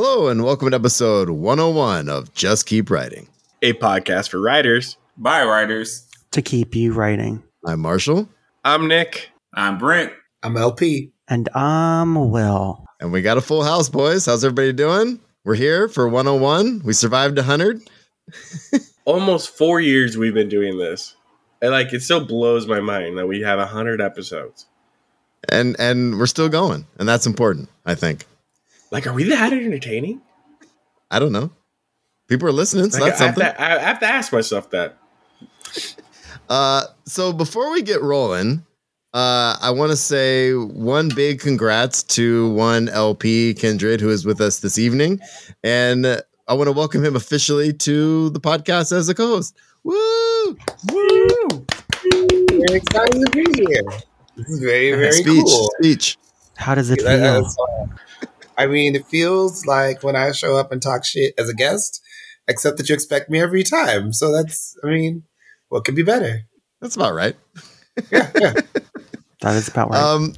Hello, and welcome to episode 101 of Just Keep Writing. a podcast for writers. by writers. to keep you writing. I'm Marshall, I'm Nick. I'm Brent. I'm LP. And I'm Will. and we got a full house, boys. How's everybody doing? We're here for 101. We survived 100. Almost four years we've been doing this. And like it still blows my mind that we have hundred episodes. And and we're still going. And that's important, I think. Like, are we that entertaining? I don't know. People are listening, so Like, that's I, have something. to, I have to ask myself that. Uh, so before we get rolling, uh, I want to say one big congrats to one LP Kindred who is with us this evening, and I want to welcome him officially to the podcast as a co-host. Woo! Woo! Very excited to be here. This is very, very speech, cool. speech. How does it That- feel? That's, I mean, it feels like when I show up and talk shit as a guest, except that you expect me every time. So that's, I mean, what could be better? That's about right. Yeah, yeah. That is about right. Um,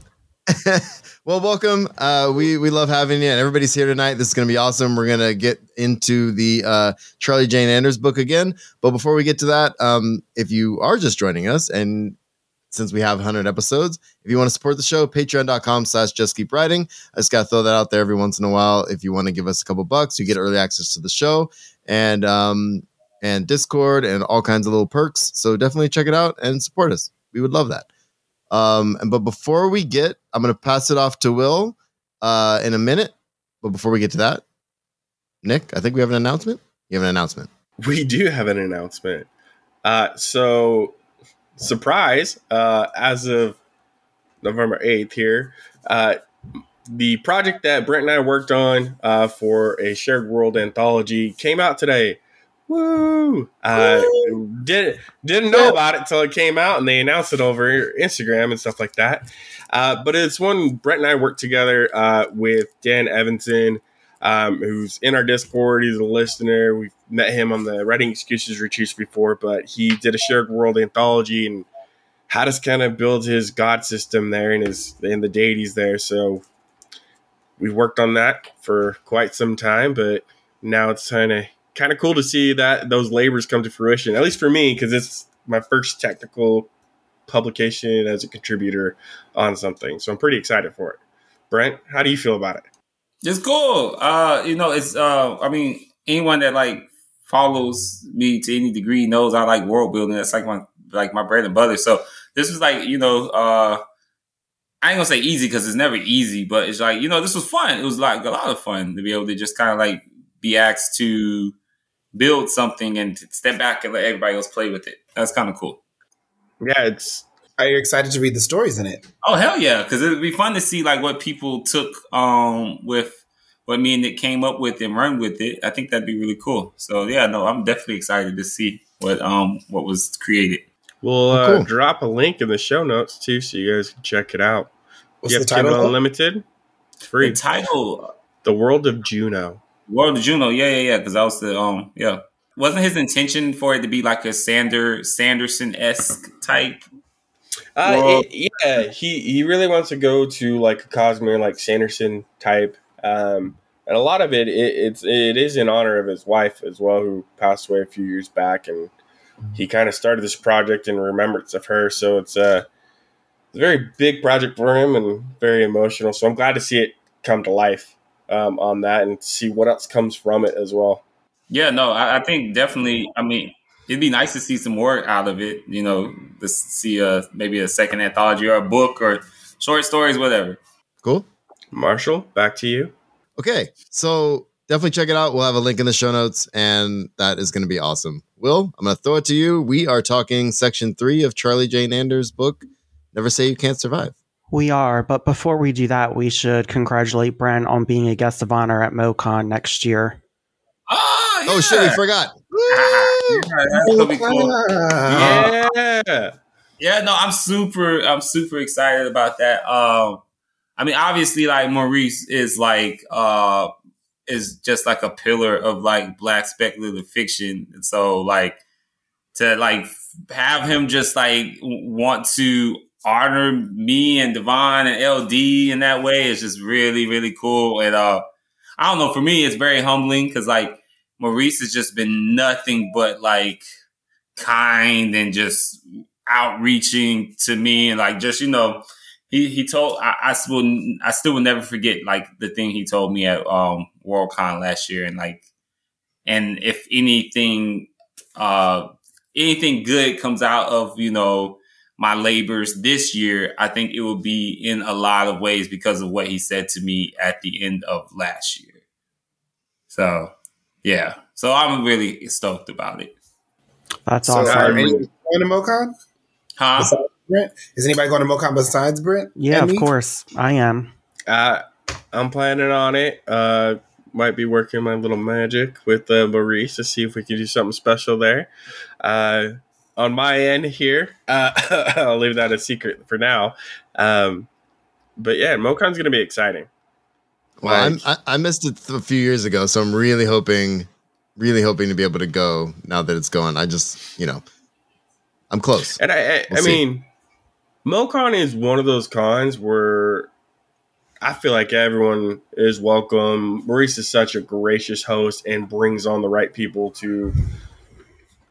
well, welcome. Uh, we we love having you, and everybody's here tonight. This is going to be awesome. We're going to get into the uh, Charlie Jane Anders book again. But before we get to that, um, if you are just joining us, and since we have 100 episodes, if you want to support the show, patreon.com slash just keep writing. I just got to throw that out there every once in a while. If you want to give us a couple bucks, you get early access to the show and um, and Discord and all kinds of little perks. So definitely check it out and support us. We would love that. Um, and but before we get, I'm gonna pass it off to Will uh in a minute. But before we get to that, Nick, I think we have an announcement. You have an announcement. We do have an announcement. Uh, so, surprise! Uh, as of November eighth, here, uh, the project that Brent and I worked on uh, for a shared world anthology came out today. Woo! Uh, did didn't know about it until it came out, and they announced it over Instagram and stuff like that. Uh, but it's one Brent and I worked together uh, with Dan Evanson, um, who's in our Discord. He's a listener. We've met him on the Writing Excuses retreats before, but he did a shared world anthology and had us kind of build his god system there and his and the deities there. So we've worked on that for quite some time, but now it's kind of kind of cool to see that those labors come to fruition. At least for me, because it's my first technical publication as a contributor on something. So I'm pretty excited for it. Brent, how do you feel about it? It's cool. Uh, you know, it's uh, I mean, anyone that like follows me to any degree knows I like world building. That's like my like my bread and butter. So this was like, you know, uh I ain't gonna say easy because it's never easy, but it's like, you know, this was fun. It was like a lot of fun to be able to just kind of like be asked to build something and step back and let everybody else play with it. That's kind of cool. Yeah, it's Are you excited to read the stories in it? Oh hell yeah! Because it'd be fun to see like what people took um with what me and Nick came up with and run with it. I think that'd be really cool. So yeah, no, I'm definitely excited to see what um what was created. we'll uh, Cool. drop a link in the show notes too, so you guys can check it out. What's you the have Kindle title? Unlimited. It's free. The title The World of Juno. World of Juno, yeah, yeah, yeah. Because that was the um yeah. Wasn't his intention for it to be like a Sander Sanderson esque type? Uh, Well- it- yeah, he he really wants to go to like a Cosmere like Sanderson type, um, and a lot of it, it it's it is in honor of his wife as well, who passed away a few years back, and he kind of started this project in remembrance of her. So it's a, it's a very big project for him and very emotional. So I'm glad to see it come to life um, on that and see what else comes from it as well. Yeah, no, I, I think definitely. I mean, it'd be nice to see some more out of it. You know, to see a maybe a second anthology or a book or short stories, whatever. Cool. Marshall, back to you. Okay, so definitely check it out. We'll have a link in the show notes, and that is going to be awesome. Will, I'm going to throw it to you. We are talking section three of Charlie Jane Anders' book, Never Say You Can't Survive. we are, but before we do that, we should congratulate Brent on being a guest of honor at MoCon next year. Oh, yeah. Oh, shit, we forgot. Yeah, that's gonna be cool. Ah. Yeah. Yeah, no, I'm super, I'm super excited about that. Um, I mean, obviously, like Maurice is like, uh, is just like a pillar of like black speculative fiction. And so, like, to like have him just like want to honor me and Devon and LD in that way is just really, really cool. And uh, I don't know. For me, it's very humbling because like Maurice has just been nothing but like kind and just outreaching to me and like just you know he he told I, I still I still will never forget like the thing he told me at um Worldcon last year and like and if anything uh anything good comes out of you know my labors this year I think it will be in a lot of ways because of what he said to me at the end of last year. So yeah so I'm really stoked about it That's So, awesome. are any going to MoCon? huh Besides Brent? Is anybody going to MoCon besides Brent? yeah, of me? course. I am. Uh, I'm planning on it. Uh, might be working my little magic with uh, Maurice to see if we can do something special there. Uh, on my end here, uh, I'll leave that a secret for now. Um, but yeah, MoCon's going to be exciting. Well, I'm, Like- I, I missed it a few years ago, so I'm really hoping, really hoping to be able to go now that it's going. I just, you know, I'm close. And I, I, We'll I mean, MoCon is one of those cons where I feel like everyone is welcome. Maurice is such a gracious host and brings on the right people to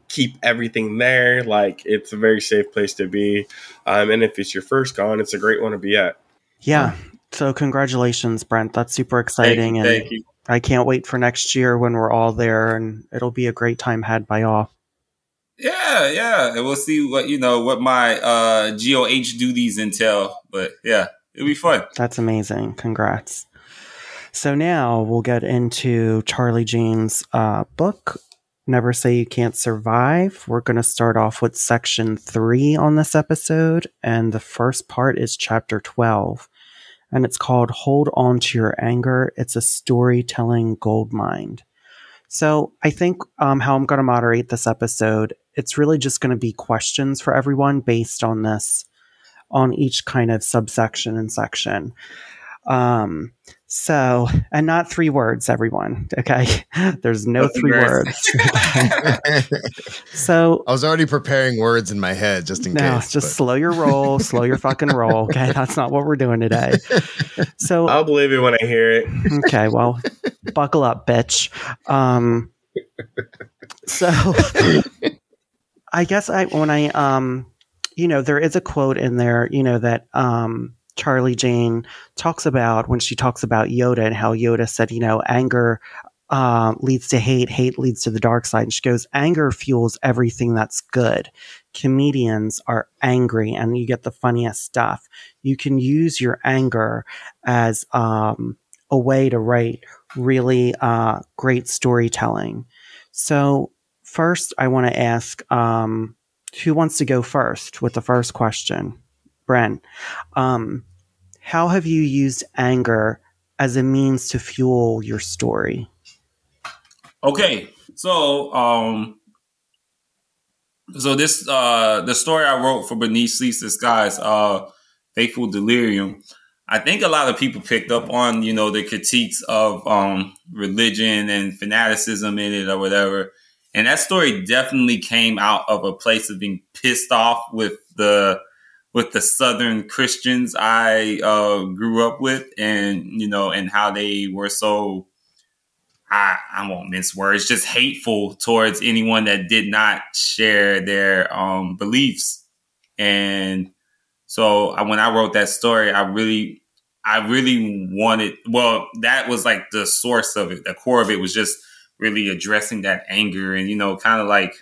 keep everything there. Like it's a very safe place to be. Um, and if it's your first con, it's a great one to be at. Yeah. So congratulations, Brent. That's super thank exciting, you, and thank you. I can't wait for next year when we're all there, and it'll be a great time had by all. Yeah, yeah. And we'll see what, you know, what my uh GOH duties entail. But yeah, it'll be fun. That's amazing. Congrats. So now we'll get into Charlie Jane's uh, book, Never Say You Can't Survive. We're going to start off with section three on this episode, and the first part is chapter 12, and it's called Hold On to Your Anger. It's a storytelling gold mine. So I think um, how I'm going to moderate this episode, it's really just going to be questions for everyone based on this, on each kind of subsection and section. Um, so, and not three words, everyone. Okay. There's no Nothing three worse. words. so, I was already preparing words in my head just in no, case. just but- slow your roll, slow your fucking roll. Okay. That's not what we're doing today. So, I'll believe it when I hear it. okay. Well, buckle up, bitch. Um, so I guess I, when I, um, you know, there is a quote in there, you know, that, um, Charlie Jane talks about when she talks about Yoda and how Yoda said, you know, anger uh, leads to hate, hate leads to the dark side. And she goes, anger fuels everything that's good. Comedians are angry and you get the funniest stuff. You can use your anger as um, a way to write really uh, great storytelling. So, first, I want to ask um, who wants to go first with the first question? Bren. Um, how have you used anger as a means to fuel your story? Okay, so um, so this uh the story I wrote for Beneath Sleeps Disguise, uh, Faithful Delirium. I think a lot of people picked up on you know the critiques of um religion and fanaticism in it or whatever, and that story definitely came out of a place of being pissed off with the with the Southern Christians I uh, grew up with, and you know, and how they were so I, I won't mince words, just hateful towards anyone that did not share their um, beliefs. And so I, when I wrote that story, I really, I really wanted, well, that was like the source of it. The core of it was just really addressing that anger and, you know, kind of like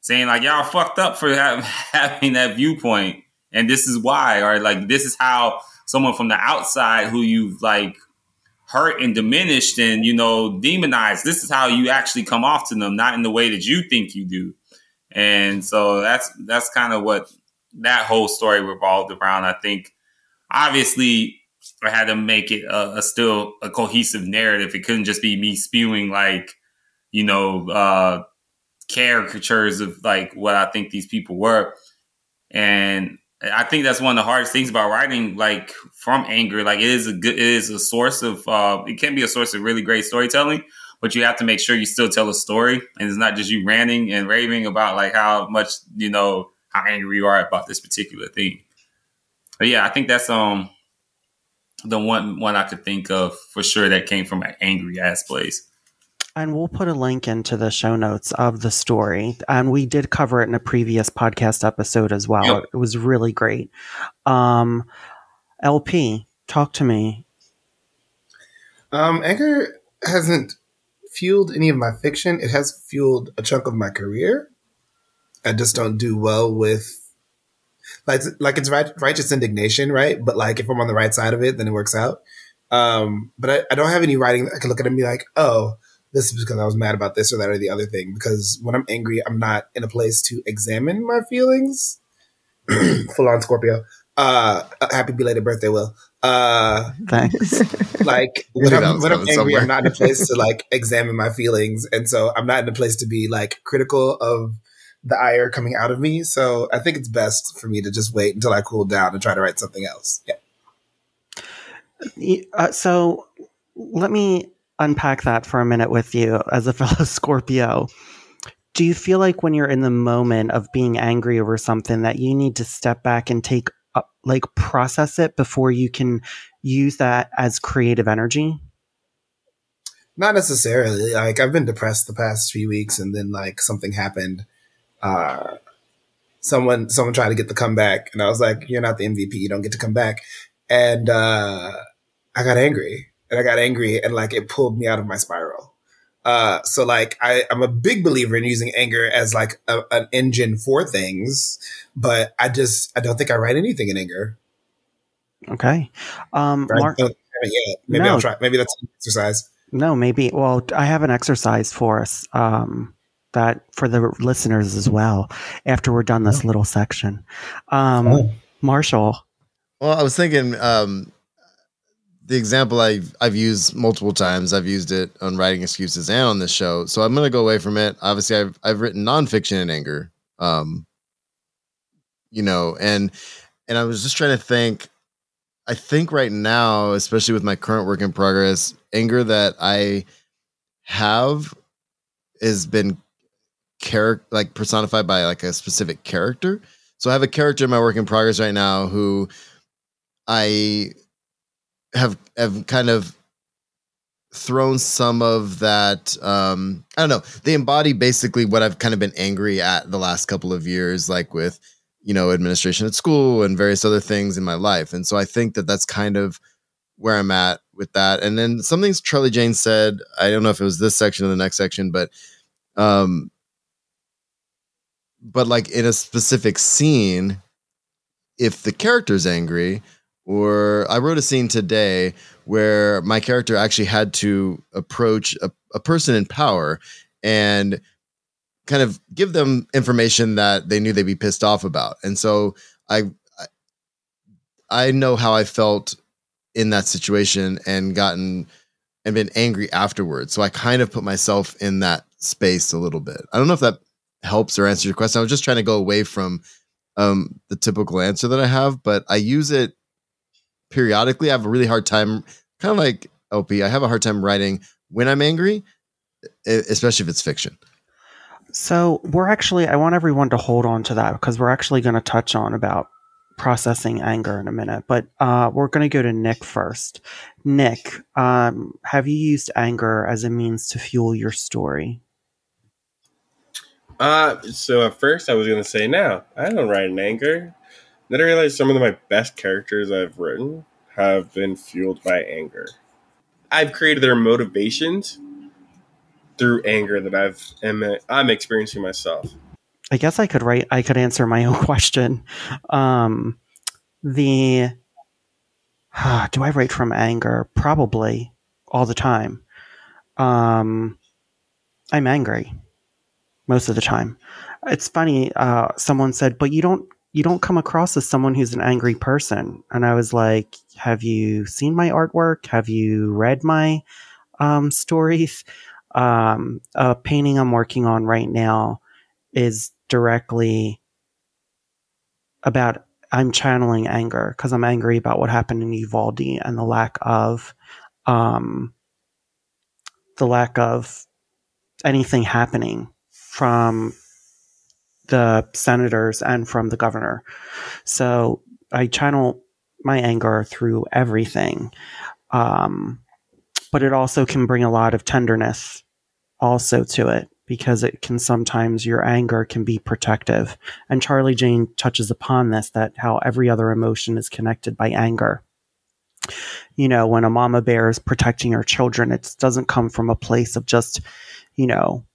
saying like, y'all fucked up for having that viewpoint. And this is why, or like, this is how someone from the outside who you've like hurt and diminished and you know demonized this is how you actually come off to them not in the way that you think you do. And so that's that's kind of what that whole story revolved around. I think obviously i had to make it a, a still a cohesive narrative. It couldn't just be me spewing like you know uh caricatures of like what i think these people were. And I think that's one of the hardest things about writing, like from anger. Like it is a good, it is a source of, uh, it can be a source of really great storytelling, but you have to make sure you still tell a story, and it's not just you ranting and raving about like how much you know how angry you are about this particular thing. But yeah, I think that's um, the one one I could think of for sure that came from an angry ass place. And we'll put a link into the show notes of the story. And we did cover it in a previous podcast episode as well. Yep. It was really great. Um, LP, talk to me. Um, anger hasn't fueled any of my fiction. It has fueled a chunk of my career. I just don't do well with like like it's right, righteous indignation, right? But like if I'm on the right side of it, then it works out. Um, but I, I don't have any writing that I can look at and be like, oh, this is because I was mad about this or that or the other thing. Because when I'm angry, I'm not in a place to examine my feelings. Full on Scorpio. Uh, happy belated birthday, Will. Uh, Thanks. like knew when I'm, was when I'm angry, somewhere. I'm not in a place to like examine my feelings, and so I'm not in a place to be like critical of the ire coming out of me. So I think it's best for me to just wait until I cool down and try to write something else. Yeah. Uh, so let me unpack that for a minute with you as a fellow Scorpio. Do you feel like when you're in the moment of being angry over something that you need to step back and take like process it before you can use that as creative energy? Not necessarily. Like I've been depressed the past few weeks, and then like something happened. Uh, someone someone tried to get the comeback, and I was like, "You're not the MVP. You don't get to come back." And uh, I got angry, and I got angry, and like it pulled me out of my spiral. Uh, so like I, I'm a big believer in using anger as like a, an engine for things, but I just I don't think I write anything in anger. Okay. Um, Mark, don't have it yet. Maybe No. I'll try. Maybe that's an exercise. no, maybe. Well, I have an exercise for us um, that for the listeners as well after we're done this little section. Um, Oh. Marshall, Well, I was thinking um, the example I've I've used multiple times. I've used it on writing excuses and on this show. So I'm to go away from it. Obviously, I've I've written nonfiction in anger. Um, you know, and and I was just trying to think. I think right now, especially with my current work in progress, anger that I have has been character like personified by like a specific character. So I have a character in my work in progress right now who I have have kind of thrown some of that um I don't know. They embody basically what I've kind of been angry at the last couple of years like with you know administration at school and various other things in my life. And so I think that that's kind of where I'm at with that. And then something Charlie Jane said, I don't know if it was this section or the next section, but um but like in a specific scene if the character's angry or i wrote a scene today where my character actually had to approach a, a person in power and kind of give them information that they knew they'd be pissed off about. And so i i, know how i felt in that situation and gotten and been angry afterwards. So i kind of put myself in that space a little bit. I don't know if that helps or answers your question. I was just trying to go away from um, the typical answer that I have, but I use it periodically. I have a really hard time, kind of like LP. I have a hard time writing when I'm angry, especially if it's fiction. So we're actually, I want everyone to hold on to that because we're actually going to touch on about processing anger in a minute. But uh, we're going to go to Nick first. Nick, um, have you used anger as a means to fuel your story? Uh, so at first I was gonna say no, I don't write in anger. Then I realized some of my best characters I've written have been fueled by anger. I've created their motivations through anger that I've am, I'm experiencing myself. I guess I could write. I could answer my own question. Um, the do I write from anger? Probably all the time. Um, I'm angry most of the time. It's funny. Uh, someone said, "But you don't you don't come across as someone who's an angry person," and I was like, "Have you seen my artwork? Have you read my um, stories?" Um, a painting I'm working on right now is directly about I'm channeling anger because I'm angry about what happened in Uvalde and the lack of um the lack of anything happening from the senators and from the governor. So I channel my anger through everything. Um, but it also can bring a lot of tenderness also to it because it can sometimes your anger can be protective. And Charlie Jane touches upon this that how every other emotion is connected by anger. You know, when a mama bear is protecting her children, it doesn't come from a place of just, you know,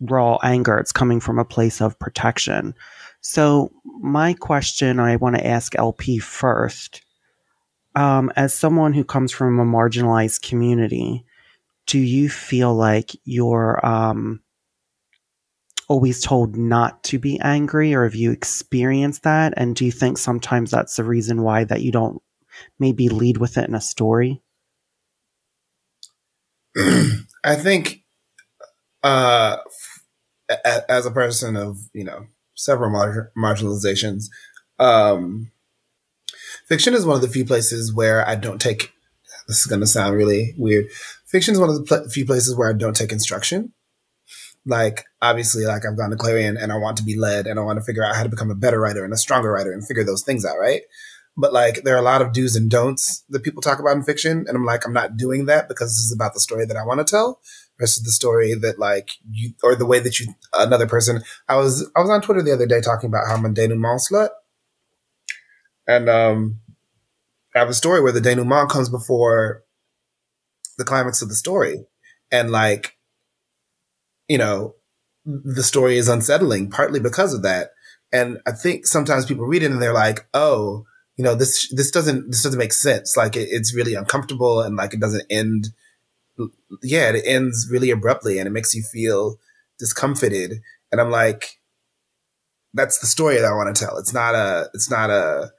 raw anger. It's coming from a place of protection. So, my question I want to ask LP first um, as someone who comes from a marginalized community, do you feel like you're um, always told not to be angry, or have you experienced that? And do you think sometimes that's the reason why that you don't maybe lead with it in a story? I think, uh, as a person of you know several mar- marginalizations, um, fiction is one of the few places where I don't take. This is going to sound really weird. Fiction is one of the pl- few places where I don't take instruction. Like obviously, like I've gone to Clarion and I want to be led and I want to figure out how to become a better writer and a stronger writer and figure those things out, right? But like there are a lot of do's and don'ts that people talk about in fiction, and I'm like, I'm not doing that because this is about the story that I want to tell versus the story that like you or the way that you another person. I was I was on Twitter the other day talking about how I'm a denouement slut, and um, I have a story where the denouement comes before the climax of the story, and like, you know, the story is unsettling partly because of that. And I think sometimes people read it and they're like, oh, you know, this this doesn't this doesn't make sense. Like it, it's really uncomfortable and like it doesn't end. Yeah, it ends really abruptly and it makes you feel discomfited. And I'm like, that's the story that I want to tell. It's not a it's not a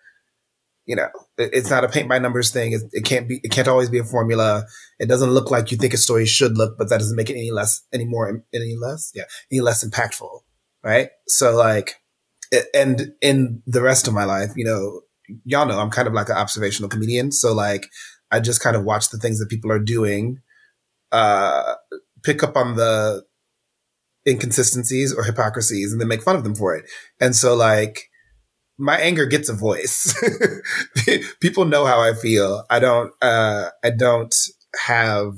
you know, it's not a paint by numbers thing. It, it, can't be, it can't always be a formula. It doesn't look like you think a story should look, but that doesn't make it any less, any more, any less, yeah, any less impactful. Right. So like, and in the rest of my life, you know, y'all know I'm kind of like an observational comedian. So like, I just kind of watch the things that people are doing, uh, pick up on the inconsistencies or hypocrisies and then make fun of them for it. And so like, my anger gets a voice. People know how I feel. I don't, uh, I don't have,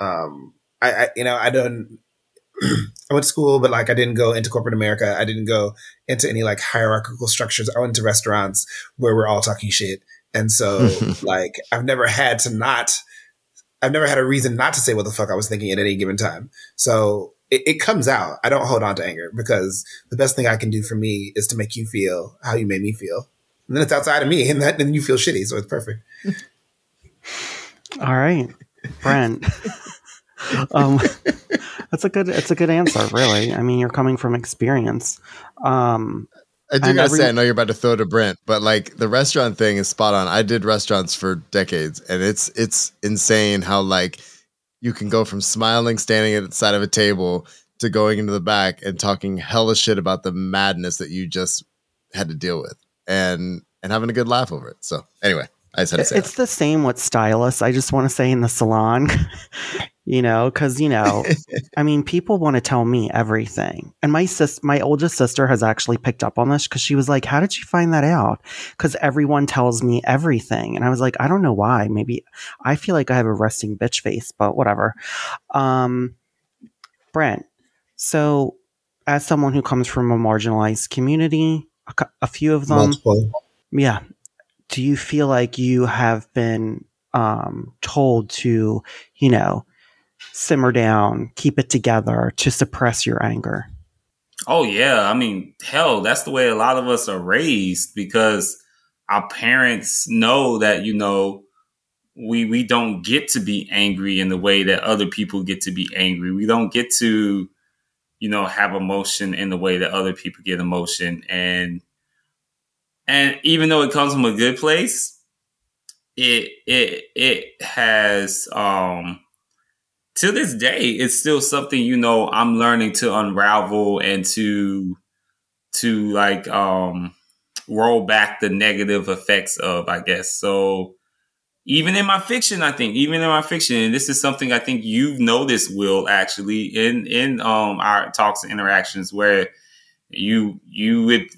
um, I, I you know, I don't, I went to school, but like I didn't go into corporate America. I didn't go into any like hierarchical structures. I went to restaurants where we're all talking shit. And so like I've never had to not, I've never had a reason not to say what the fuck I was thinking at any given time. So it, it, comes out. I don't hold on to anger because the best thing I can do for me is to make you feel how you made me feel. And then it's outside of me and that, then you feel shitty. So it's perfect. All right, Brent. um, that's a good, it's a good answer, really. I mean, you're coming from experience. Um, I do gotta every- say, I know you're about to throw to Brent, but like the restaurant thing is spot on. I did restaurants for decades, and it's it's insane how like you can go from smiling, standing at the side of a table, to going into the back and talking hella shit about the madness that you just had to deal with, and and having a good laugh over it. So anyway, I just had to say it's that. the same with stylists. I just want to say in the salon, you know, because you know, I mean, people want to tell me everything, and my sis, my oldest sister, has actually picked up on this because she was like, "How did you find that out?" Because everyone tells me everything, and I was like, "I don't know why. Maybe I feel like I have a resting bitch face, but whatever." Um, Brent, so as someone who comes from a marginalized community, a, a few of them, Multiple. yeah, do you feel like you have been um, told to, you know? simmer down, keep it together to suppress your anger? Oh yeah, I mean, hell, that's the way a lot of us are raised because our parents know that you know we we don't get to be angry in the way that other people get to be angry. We don't get to you know have emotion in the way that other people get emotion and and even though it comes from a good place, it it it has um to this day, it's still something you know I'm learning to unravel and to to like um roll back the negative effects of, I guess. So even in my fiction, I think, even in my fiction, and this is something I think you've noticed, Will, actually, in in um our talks and interactions where you you would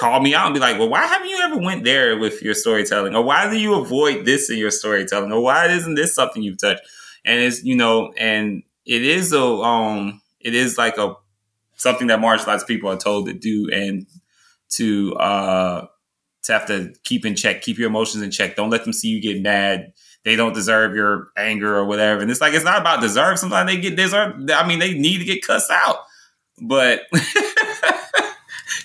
call me out and be like, well, why haven't you ever went there with your storytelling? Or why do you avoid this in your storytelling? Or why isn't this something you've touched? And it's, you know, and it is a, um, it is like a, something that martial arts people are told to do and to, uh, to have to keep in check, keep your emotions in check. Don't let them see you get mad. They don't deserve your anger or whatever. And it's like, it's not about deserve. Sometimes they get deserve. I mean, they need to get cussed out, but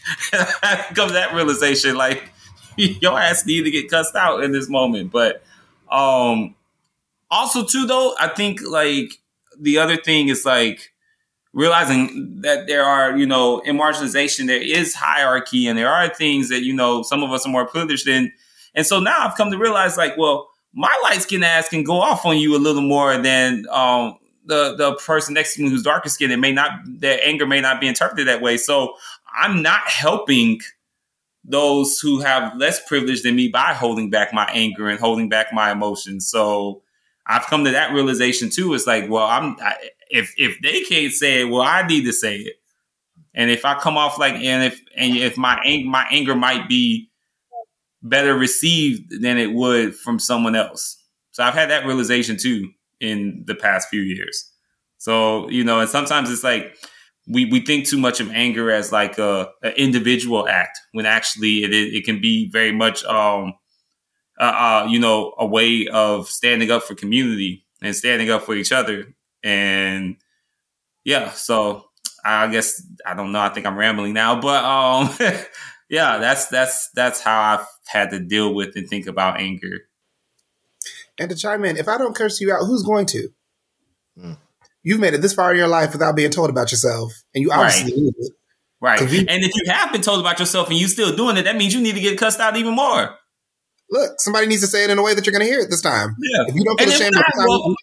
comes that realization, like your ass need to get cussed out in this moment. But um also too though, I think like the other thing is like realizing that there are, you know, in marginalization, there is hierarchy and there are things that, you know, some of us are more privileged in. And so now I've come to realize like, well, my light skin ass can go off on you a little more than um the the person next to me who's darker skinned. It may not their anger may not be interpreted that way. So I'm not helping those who have less privilege than me by holding back my anger and holding back my emotions. So I've come to that realization too. It's like, well, I'm I, if if they can't say it, well, I need to say it. And if I come off like, and if and if my ang- my anger might be better received than it would from someone else. So I've had that realization too in the past few years. So you know, and sometimes it's like we we think too much of anger as like a, a individual act when actually it it can be very much um uh, uh, you know a way of standing up for community and standing up for each other. And yeah so I guess I don't know. I think I'm rambling now but um yeah that's that's that's how I've had to deal with and think about anger. And to chime in if I don't curse you out who's going to? Mm you've made it this far in your life without being told about yourself, and you obviously right. need it. Right. You, and if you have been told about yourself and you still doing it, that means you need to get cussed out even more. Look, somebody needs to say it in a way that you're going to hear it this time. Yeah. If you don't feel ashamed, not, well,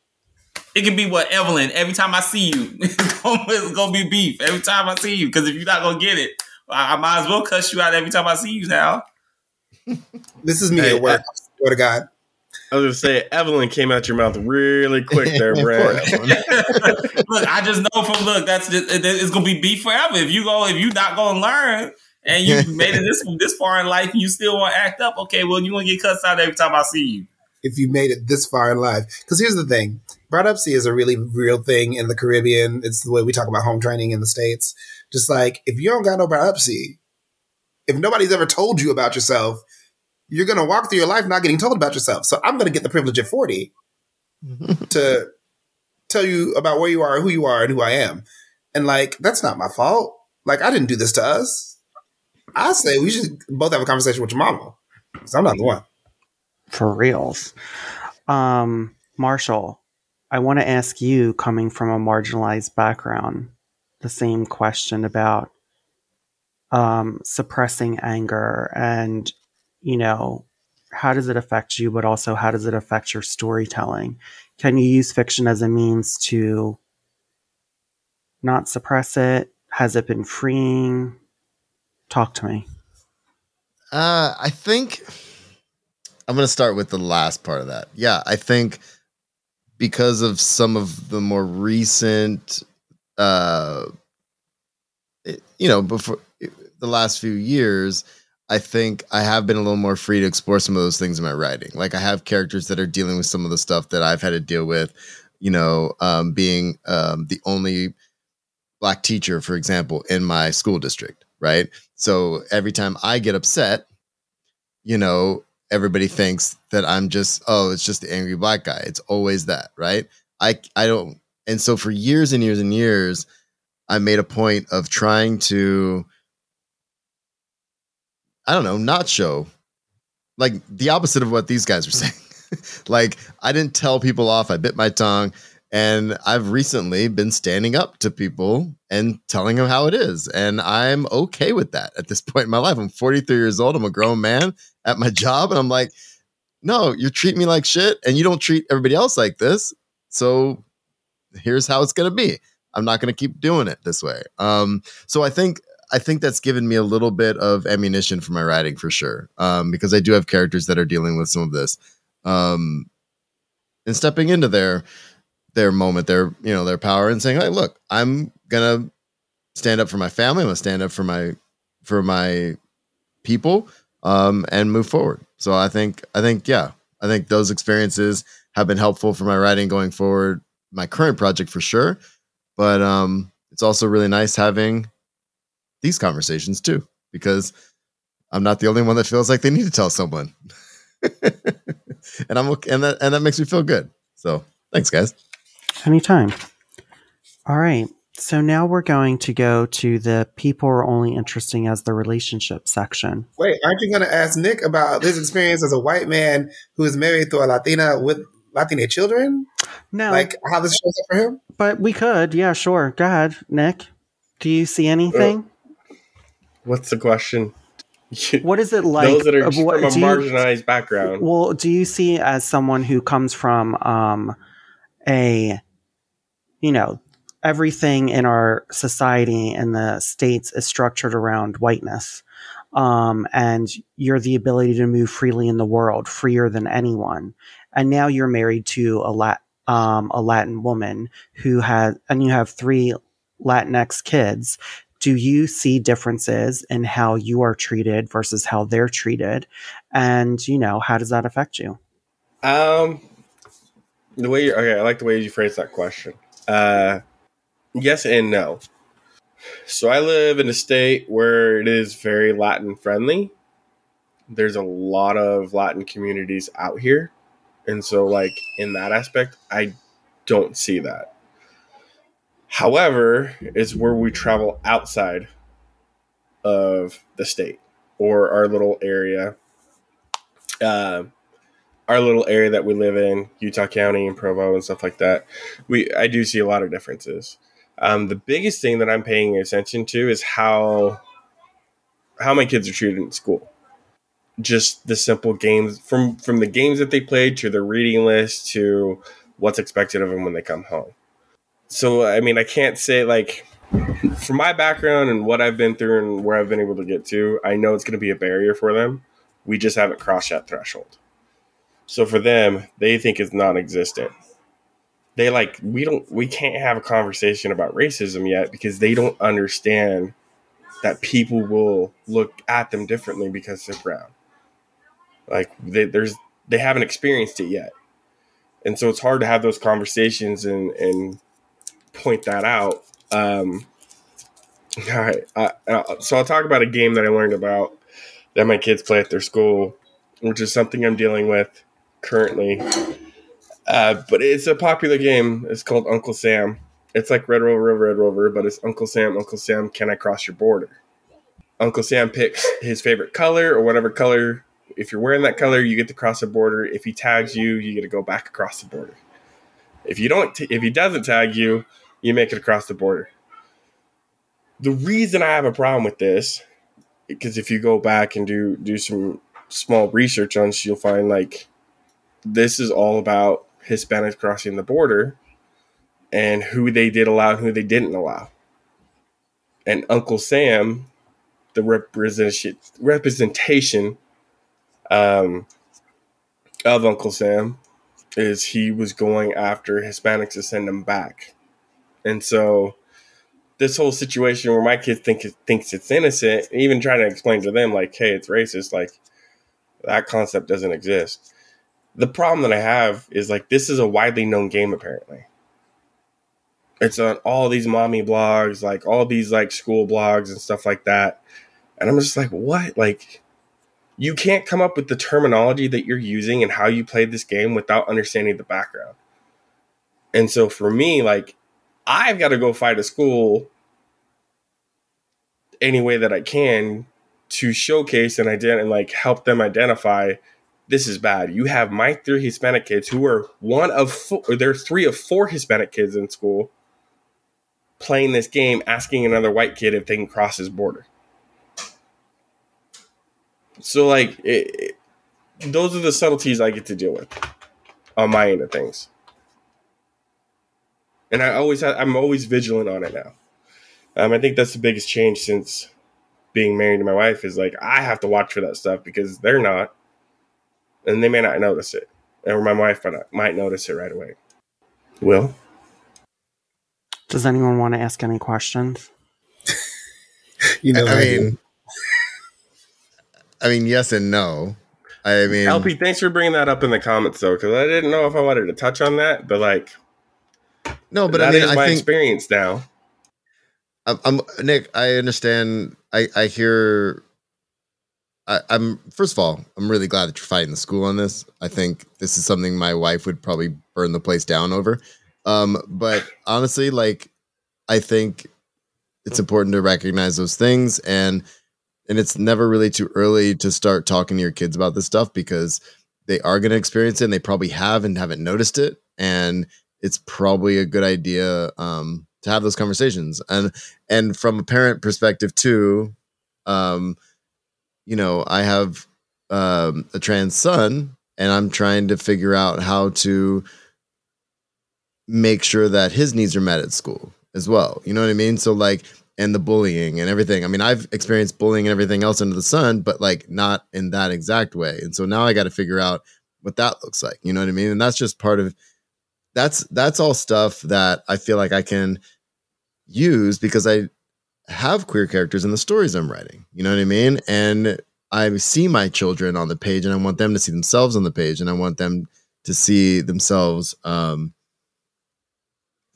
it can be what Evelyn. Every time I see you, it's gonna be beef. Every time I see you, because if you're not gonna get it, I, I, might as well cuss you out every time I see you now. this is me hey, at work. I, swear to God. I was gonna say Evelyn came out your mouth really quick there, Brad. look, I just know from look that's just, it's gonna be beef forever. If you go, if you not gonna learn and you made it this this far in life, and you still want to act up. Okay, well you gonna get cussed out every time I see you. If you made it this far in life, because here's the thing, brought up is a really real thing in the Caribbean. It's the way we talk about home training in the states. Just like if you don't got no brought up if nobody's ever told you about yourself, you're going to walk through your life not getting told about yourself. So I'm going to get the privilege at 40 to tell you about where you are, who you are, and who I am. And like, that's not my fault. Like, I didn't do this to us. I say we should both have a conversation with your mama because I'm not the one. For reals. Um, Marshall, I want to ask you, coming from a marginalized background, the same question about um, suppressing anger and you know, how does it affect you, but also how does it affect your storytelling? Can you use fiction as a means to not suppress it? Has it been freeing? Talk to me. Uh, I think I'm going to start with the last part of that. Yeah, I think because of some of the more recent, uh, you know, before the last few years, I think I have been a little more free to explore some of those things in my writing. Like I have characters that are dealing with some of the stuff that I've had to deal with, you know, um, being um, the only black teacher, for example, in my school district, right? So every time I get upset, you know, everybody thinks that I'm just, oh, it's just the angry black guy. It's always that, right? I I don't and so for years and years and years, I made a point of trying to I don't know, not show like the opposite of what these guys are saying. like I didn't tell people off, I bit my tongue. And I've recently been standing up to people and telling them how it is. And I'm okay with that at this point in my life. I'm 43 years old. I'm a grown man at my job. And I'm like, no, you treat me like shit and you don't treat everybody else like this. So here's how it's going to be. I'm not going to keep doing it this way. Um, so I think I think that's given me a little bit of ammunition for my writing for sure. Um, because I do have characters that are dealing with some of this. Um, and stepping into their their moment, their you know, their power and saying, Hey, look, I'm gonna stand up for my family, I'm gonna stand up for my for my people um, and move forward. So I think I think yeah, I think those experiences have been helpful for my writing going forward. My current project for sure, but um, it's also really nice having these conversations too because I'm not the only one that feels like they need to tell someone, and I'm okay, and that and that makes me feel good. So thanks, guys. Anytime. All right. So now we're going to go to the people are only interesting as the relationship section. Wait, aren't you going to ask Nick about his experience as a white man who is married to a Latina with Latina children? No, Like how this shows up for him? but we could. Yeah, sure. Go ahead, Nick. Do you see anything? What's the question? what is it like? Those that are what- from a you- marginalized background. Well, do you see as someone who comes from um, a, you know, everything in our society and the states is structured around whiteness, um, and you're the ability to move freely in the world, freer than anyone, and now you're married to a Lat, um, a Latin woman who has, and you have three Latinx kids. Do you see differences in how you are treated versus how they're treated? And, you know, how does that affect you? Um, the way you okay, I like the way you phrase that question. Uh, yes and no. So I live in a state where it is very Latin friendly. There's a lot of Latin communities out here, and so like in that aspect, I don't see that. However, it's where we travel outside of the state or our little area. Uh, our little area that we live in, Utah County and Provo and stuff like that, we I do see a lot of differences. Um, the biggest thing that I'm paying attention to is how how my kids are treated in school. Just the simple games from from the games that they played to the reading list to what's expected of them when they come home. So I mean, I can't say like from my background and what I've been through and where I've been able to get to, I know it's going to be a barrier for them. We just haven't crossed that threshold. So for them, they think it's non-existent. They like we don't we can't have a conversation about racism yet because they don't understand that people will look at them differently because they're brown. Like they, there's they haven't experienced it yet, and so it's hard to have those conversations and and point that out. Um, all right, so I'll talk about a game that I learned about that my kids play at their school, which is something I'm dealing with currently. Uh, but it's a popular game. It's called Uncle Sam. It's like Red Rover, Red Rover, but it's Uncle Sam, Uncle Sam, can I cross your border? Uncle Sam picks his favorite color or whatever color. If you're wearing that color, you get to cross the border. If he tags you, you get to go back across the border. If you don't, t- if he doesn't tag you, you make it across the border. The reason I have a problem with this, because if you go back and do do some small research on this, you'll find like this is all about Hispanics crossing the border and who they did allow and who they didn't allow. And Uncle Sam, the representation representation um, of Uncle Sam is he was going after Hispanics to send them back. And so this whole situation where my kid think thinks it's innocent, even trying to explain to them like, hey, it's racist, like that concept doesn't exist. The problem that I have is like this is a widely known game apparently. It's on all these mommy blogs, like all these like school blogs and stuff like that. And I'm just like, what? Like you can't come up with the terminology that you're using and how you played this game without understanding the background. And so for me, like I've got to go fight a school any way that I can to showcase and ident- and like help them identify this is bad. You have my three Hispanic kids who are one of four, or there's three of four Hispanic kids in school playing this game, asking another white kid if they can cross his border. So like it, it, those are the subtleties I get to deal with on my end of things. And I always have, I'm always vigilant on it now. Um, I think that's the biggest change since being married to my wife is like I have to watch for that stuff because they're not, and they may not notice it, or my wife might, might notice it right away. Will Does anyone want to ask any questions? You know, I mean, I mean, yes and no. I mean, LP, thanks for bringing that up in the comments though, because I didn't know if I wanted to touch on that, but like, no, but that I mean, I my think experience now. I'm, I'm Nick. I understand. I I hear. I, I'm first of all, I'm really glad that you're fighting the school on this. I think this is something my wife would probably burn the place down over. Um, but honestly, like, I think it's important to recognize those things and and it's never really too early to start talking to your kids about this stuff because they are going to experience it and they probably have and haven't noticed it and it's probably a good idea um, to have those conversations and and from a parent perspective too um, you know i have um, a trans son and i'm trying to figure out how to make sure that his needs are met at school as well you know what i mean so like and the bullying and everything. I mean, I've experienced bullying and everything else under the sun, but like not in that exact way. And so now I got to figure out what that looks like. You know what I mean? And that's just part of that's that's all stuff that I feel like I can use because I have queer characters in the stories I'm writing. You know what I mean? And I see my children on the page and I want them to see themselves on the page and I want them to see themselves um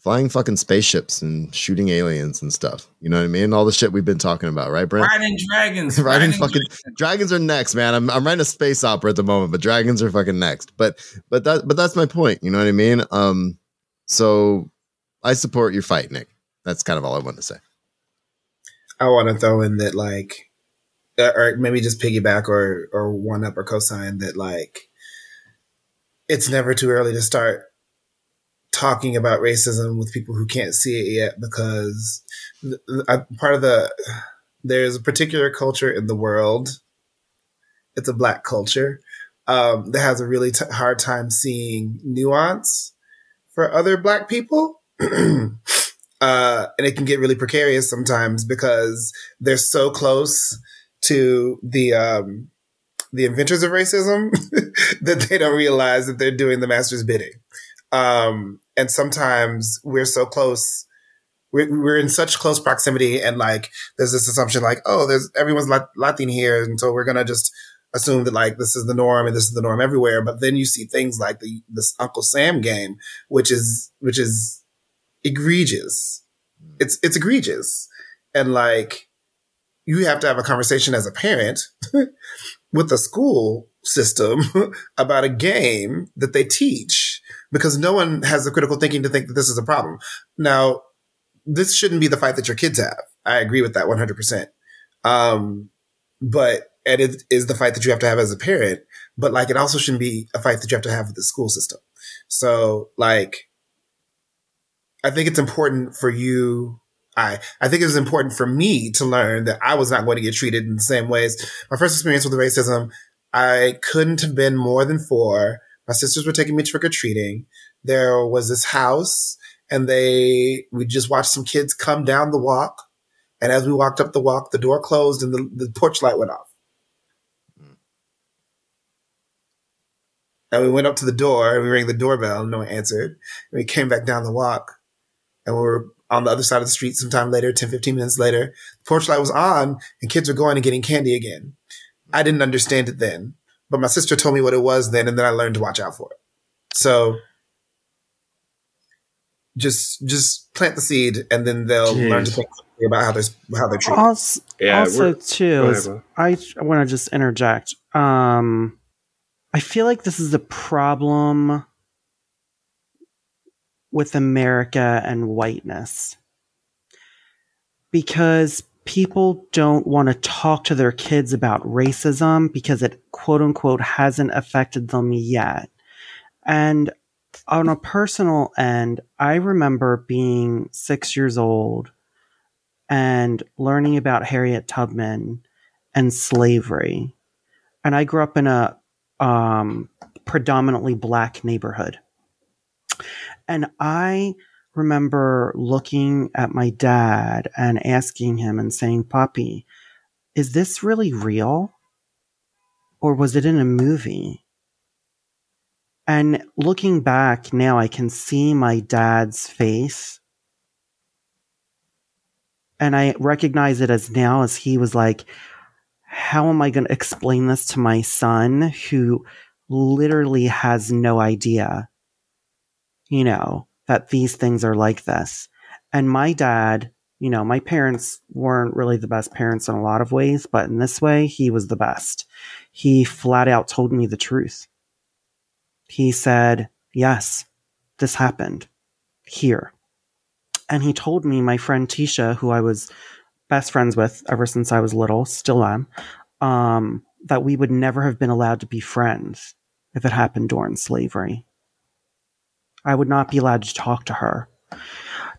flying fucking spaceships and shooting aliens and stuff. You know what I mean? All the shit we've been talking about, right, Brent? Riding dragons. riding fucking dragons are next, man. I'm I'm writing a space opera at the moment, but dragons are fucking next. But but that but that's my point. You know what I mean? Um, so I support your fight, Nick. That's kind of all I want to say. I want to throw in that like, uh, or maybe just piggyback or or one up or cosign that like, it's never too early to start talking about racism with people who can't see it yet because part of the there's a particular culture in the world it's a black culture um, that has a really t- hard time seeing nuance for other black people uh, and it can get really precarious sometimes because they're so close to the um, the inventors of racism that they don't realize that they're doing the master's bidding um, and sometimes we're so close. We're, we're in such close proximity, and like there's this assumption, like, oh, there's everyone's Latin here, and so we're gonna just assume that like this is the norm and this is the norm everywhere. But then you see things like the this Uncle Sam game, which is which is egregious. It's it's egregious, and like you have to have a conversation as a parent with the school system about a game that they teach because no one has the critical thinking to think that this is a problem. Now, this shouldn't be the fight that your kids have. I agree with that 100%. Um, but, and it is the fight that you have to have as a parent, but like it also shouldn't be a fight that you have to have with the school system. So like, I think it's important for you. I, I think it was important for me to learn that I was not going to get treated in the same ways. My first experience with racism, I couldn't have been more than four. My sisters were taking me trick or treating. There was this house and they, we just watched some kids come down the walk. And as we walked up the walk, the door closed and the, the porch light went off. Hmm. And we went up to the door and we rang the doorbell and no one answered. And we came back down the walk and we were on the other side of the street sometime later, 10, 15 minutes later. The porch light was on and kids were going and getting candy again. I didn't understand it then but my sister told me what it was then, and then I learned to watch out for it. So just just plant the seed, and then they'll Jeez. learn to think about how they're how they're treated. Also, yeah, also too, is, I want to just interject. Um, I feel like this is a problem with America and whiteness because people don't want to talk to their kids about racism because it quote unquote hasn't affected them yet. And on a personal end, I remember being six years old and learning about Harriet Tubman and slavery. And I grew up in a um, predominantly black neighborhood. And I remember looking at my dad and asking him and saying, Poppy, is this really real? Or was it in a movie? And looking back now, I can see my dad's face. And I recognize it as now as he was like, how am I going to explain this to my son who literally has no idea, you know, that these things are like this? And my dad, you know, my parents weren't really the best parents in a lot of ways, but in this way, he was the best. He flat out told me the truth. He said, Yes, this happened here. And he told me my friend Tisha, who I was best friends with ever since I was little, still am, um, that we would never have been allowed to be friends if it happened during slavery. I would not be allowed to talk to her.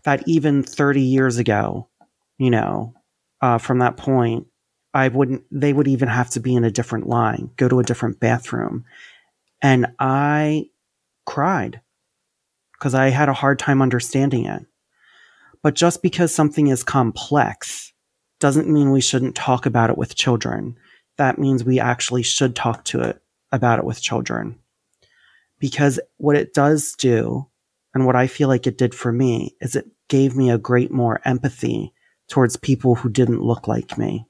That even 30 years ago, you know, uh, from that point, I wouldn't, they would even have to be in a different line, go to a different bathroom. And I cried because I had a hard time understanding it. But just because something is complex doesn't mean we shouldn't talk about it with children. That means we actually should talk to it about it with children. Because what it does do, and what I feel like it did for me, is it gave me a great more empathy towards people who didn't look like me.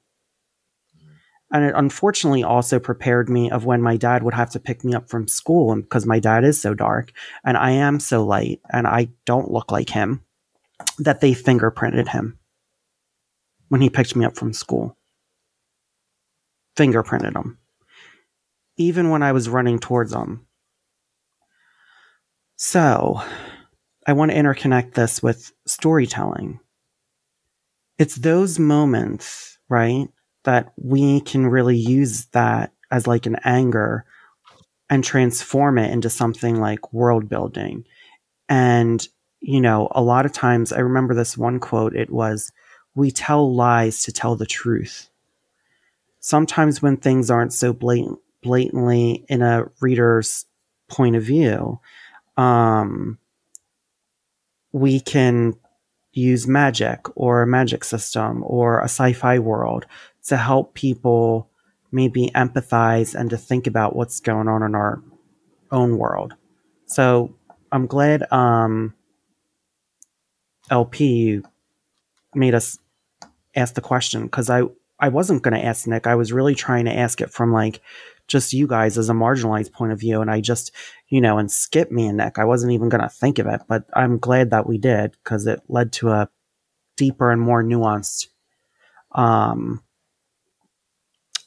And it unfortunately also prepared me of when my dad would have to pick me up from school and because my dad is so dark and I am so light and I don't look like him that they fingerprinted him when he picked me up from school. Fingerprinted him. Even when I was running towards him. So, I want to interconnect this with storytelling. It's those moments, right, that we can really use that as like an anger and transform it into something like world building. And, you know, a lot of times I remember this one quote, it was, we tell lies to tell the truth. Sometimes when things aren't so blatant, blatantly in a reader's point of view, um, we can use magic or a magic system or a sci-fi world to help people maybe empathize and to think about what's going on in our own world. So I'm glad um, LP made us ask the question because I I wasn't going to ask Nick. I was really trying to ask it from like just you guys as a marginalized point of view, and I just you know and skip me and Nick. I wasn't even going to think of it, but I'm glad that we did because it led to a deeper and more nuanced um,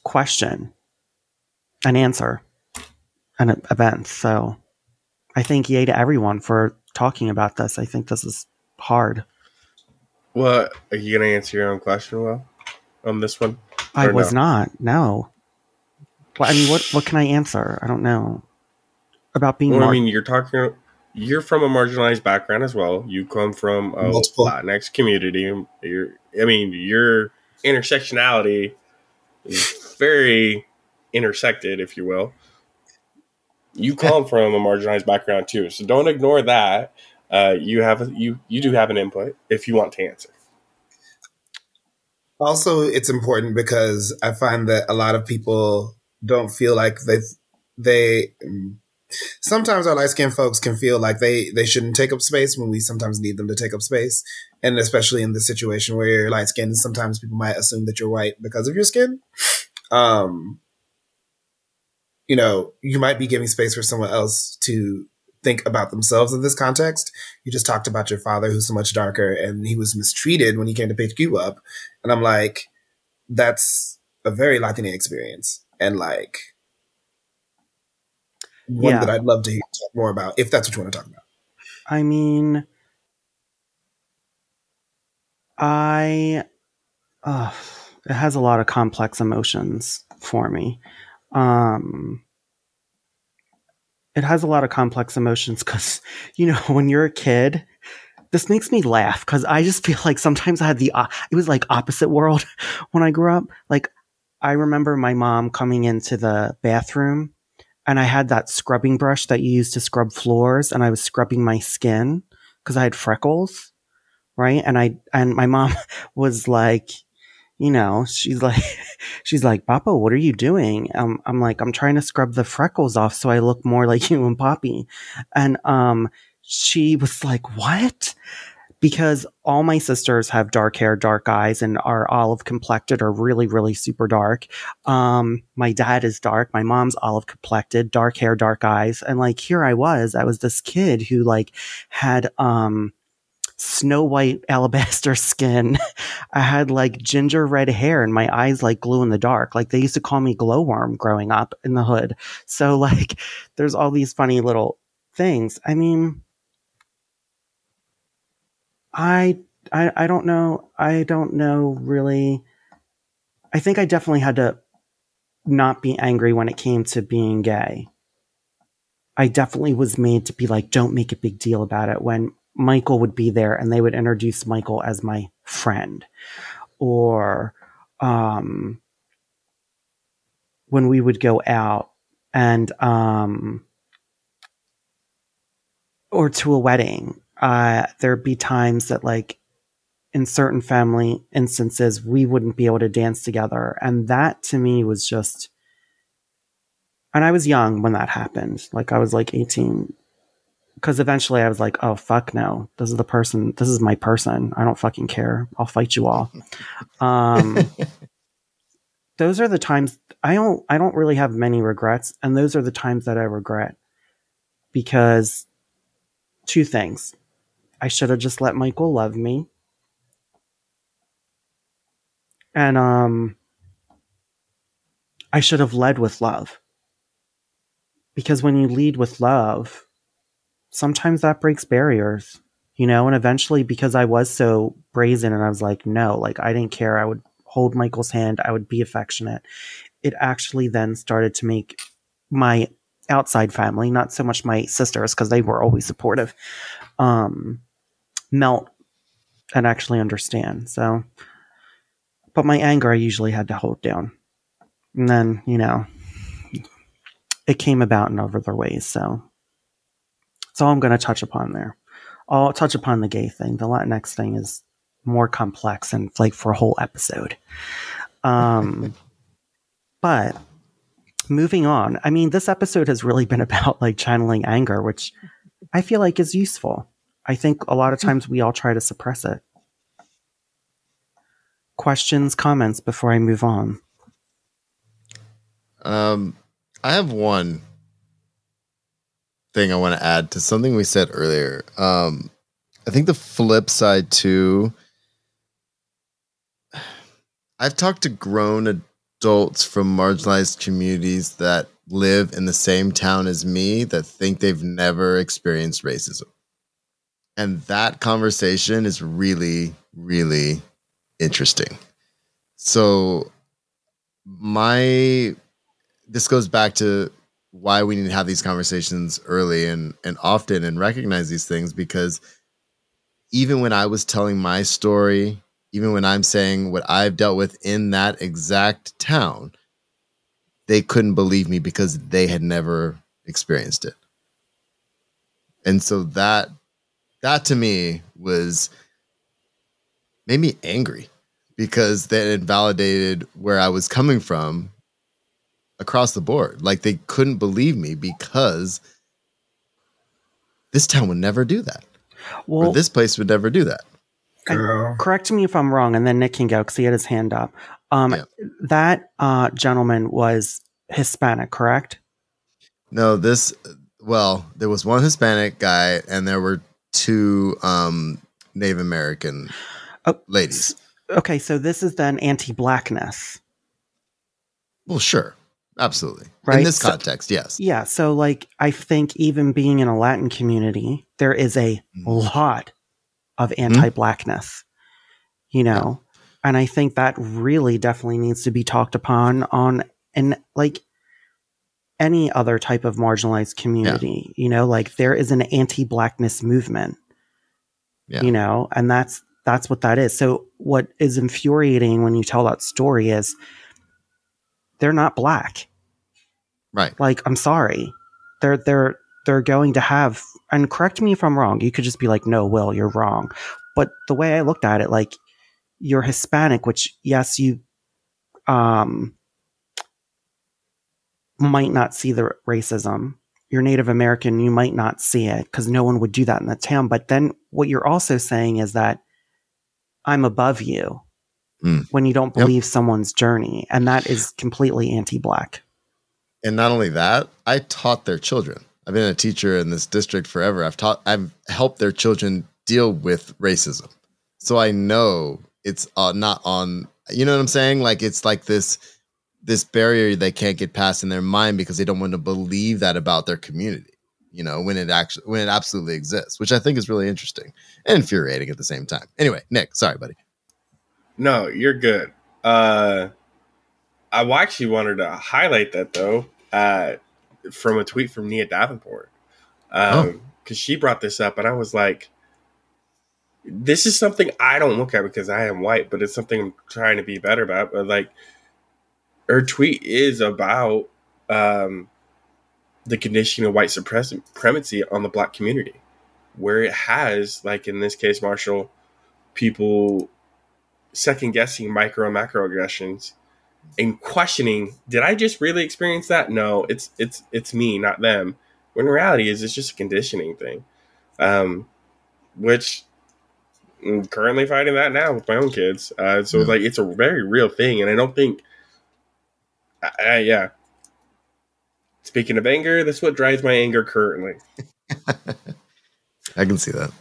question and answer an event. So I thank yay to everyone for talking about this. I think this is hard. Well, are you gonna answer your own question, well, on this one? I was no? not. No. Well, I mean, what what can I answer? I don't know about being. Well, mar- I mean, you're talking. You're from a marginalized background as well. You come from a Multiple. Latinx community. You're, I mean, your intersectionality is very intersected, if you will. You come from a marginalized background too, so don't ignore that. Uh, you have a, you you do have an input if you want to answer. Also, it's important because I find that a lot of people don't feel like they they. Sometimes our light skinned folks can feel like they they shouldn't take up space when we sometimes need them to take up space, and especially in the situation where you're light skinned, sometimes people might assume that you're white because of your skin. Um, you know, you might be giving space for someone else to think about themselves in this context. You just talked about your father, who's so much darker, and he was mistreated when he came to pick you up. And I'm like, that's a very Latina experience. And like, one Yeah. that I'd love to hear talk more about, if that's what you want to talk about. I mean, I. Uh, it has a lot of complex emotions for me. Um, it has a lot of complex emotions because, you know, when you're a kid, this makes me laugh because I just feel like sometimes I had the, uh, it was like opposite world when I grew up. Like, I remember my mom coming into the bathroom and I had that scrubbing brush that you use to scrub floors and I was scrubbing my skin because I had freckles. Right. And I, and my mom was like, you know, she's like, she's like, Papa, what are you doing? Um, I'm like, I'm trying to scrub the freckles off so I look more like you and Poppy. And, um, she was like, what? Because all my sisters have dark hair, dark eyes, and are olive complected or really, really super dark. Um, my dad is dark. My mom's olive complected, dark hair, dark eyes. And like, here I was, I was this kid who like had, um, snow white alabaster skin. I had like ginger red hair and my eyes like glue in the dark. Like they used to call me glowworm growing up in the hood. So like there's all these funny little things. I mean, I, I, I don't know. I don't know really. I think I definitely had to not be angry when it came to being gay. I definitely was made to be like, don't make a big deal about it when Michael would be there and they would introduce Michael as my friend. Or, um, when we would go out and, um, or to a wedding uh, there'd be times that like in certain family instances we wouldn't be able to dance together. And that to me was just and i was young when that happened. Like i was like 18 because eventually i was like oh fuck no. This is the person this is my person. I don't fucking care. I'll fight you all. Um those are the times i don't i don't really have many regrets and those are the times that i regret. Because two things I should have just let Michael love me. And um I should have led with love. Because when you lead with love, sometimes that breaks barriers, you know, and eventually because I was so brazen and I was like, no, like I didn't care. I would hold Michael's hand, I would be affectionate. It actually then started to make my outside family, not so much my sisters, because they were always supportive, um, melt and actually understand. So, but my anger I usually had to hold down. And then, you know, it came about in other ways. So, that's all I'm going to touch upon there. I'll touch upon the gay thing. The Latinx thing is more complex and like for a whole episode. Um, but moving on, I mean, this episode has really been about like channeling anger, which I feel like is useful. I think a lot of times we all try to suppress it. Questions, comments before I move on. Um, I have one thing I want to add to something we said earlier. Um, I think the flip side too. I've talked to grown adults from marginalized communities that live in the same town as me that think they've never experienced racism and that conversation is really really interesting. So my this goes back to why we need to have these conversations early and and often and recognize these things because even when i was telling my story even when i'm saying what i've dealt with in that exact town they couldn't believe me because they had never experienced it. And so that that to me was made me angry because that invalidated where I was coming from across the board. Like they couldn't believe me because this town would never do that. Well, or this place would never do that. correct me if I'm wrong, and then Nick can go because he had his hand up. Um, yeah. That uh, gentleman was Hispanic, correct? No, this. Well, there was one Hispanic guy, and there were two um, Native American oh, ladies. Okay, so this is then anti-blackness. Well, sure, absolutely. Right? In this so, context, yes. Yeah. So, like, I think even being in a Latin community, there is a mm-hmm. lot of mm-hmm. anti-blackness. Mm-hmm. You know, yeah. and I think that really definitely needs to be talked upon on and like any other type of marginalized community. Yeah. You know, like there is an anti-blackness movement. Yeah. You know, and that's that's what that is. So what is infuriating when you tell that story is they're not black. Right. Like, I'm sorry. They're they're they're going to have and correct me if I'm wrong. You could just be like, no, Will, you're wrong. But the way I looked at it, like you're Hispanic, which yes, you um might not see the racism. you're Native American, you might not see it because no one would do that in the town. But then what you're also saying is that I'm above you Mm. when you don't Yep. believe someone's journey. And that is completely anti black. And not only that, I taught their children. I've been a teacher in this district forever. I've taught, I've helped their children deal with racism. So I know it's uh, not on, you know what I'm saying? Like it's like this, this barrier they can't get past in their mind because they don't want to believe that about their community, you know, when it actually, when it absolutely exists, which I think is really interesting and infuriating at the same time. Anyway, Nick, sorry, buddy. No, you're good. Uh, I actually wanted to highlight that though, uh, from a tweet from Nia Davenport, because Oh. she brought this up, and I was like, "This is something I don't look at because I am white, but it's something I'm trying to be better about." But like, her tweet is about um, the conditioning of white supremacy on the black community, where it has, like in this case, Marshall, people second guessing micro and macroaggressions and questioning did i just really experience that no it's it's it's me not them when in reality is it's just a conditioning thing um which i'm currently fighting that now with my own kids uh so Yeah. like it's a very real thing and i don't think I, I, yeah speaking of anger that's what drives my anger currently I can see that.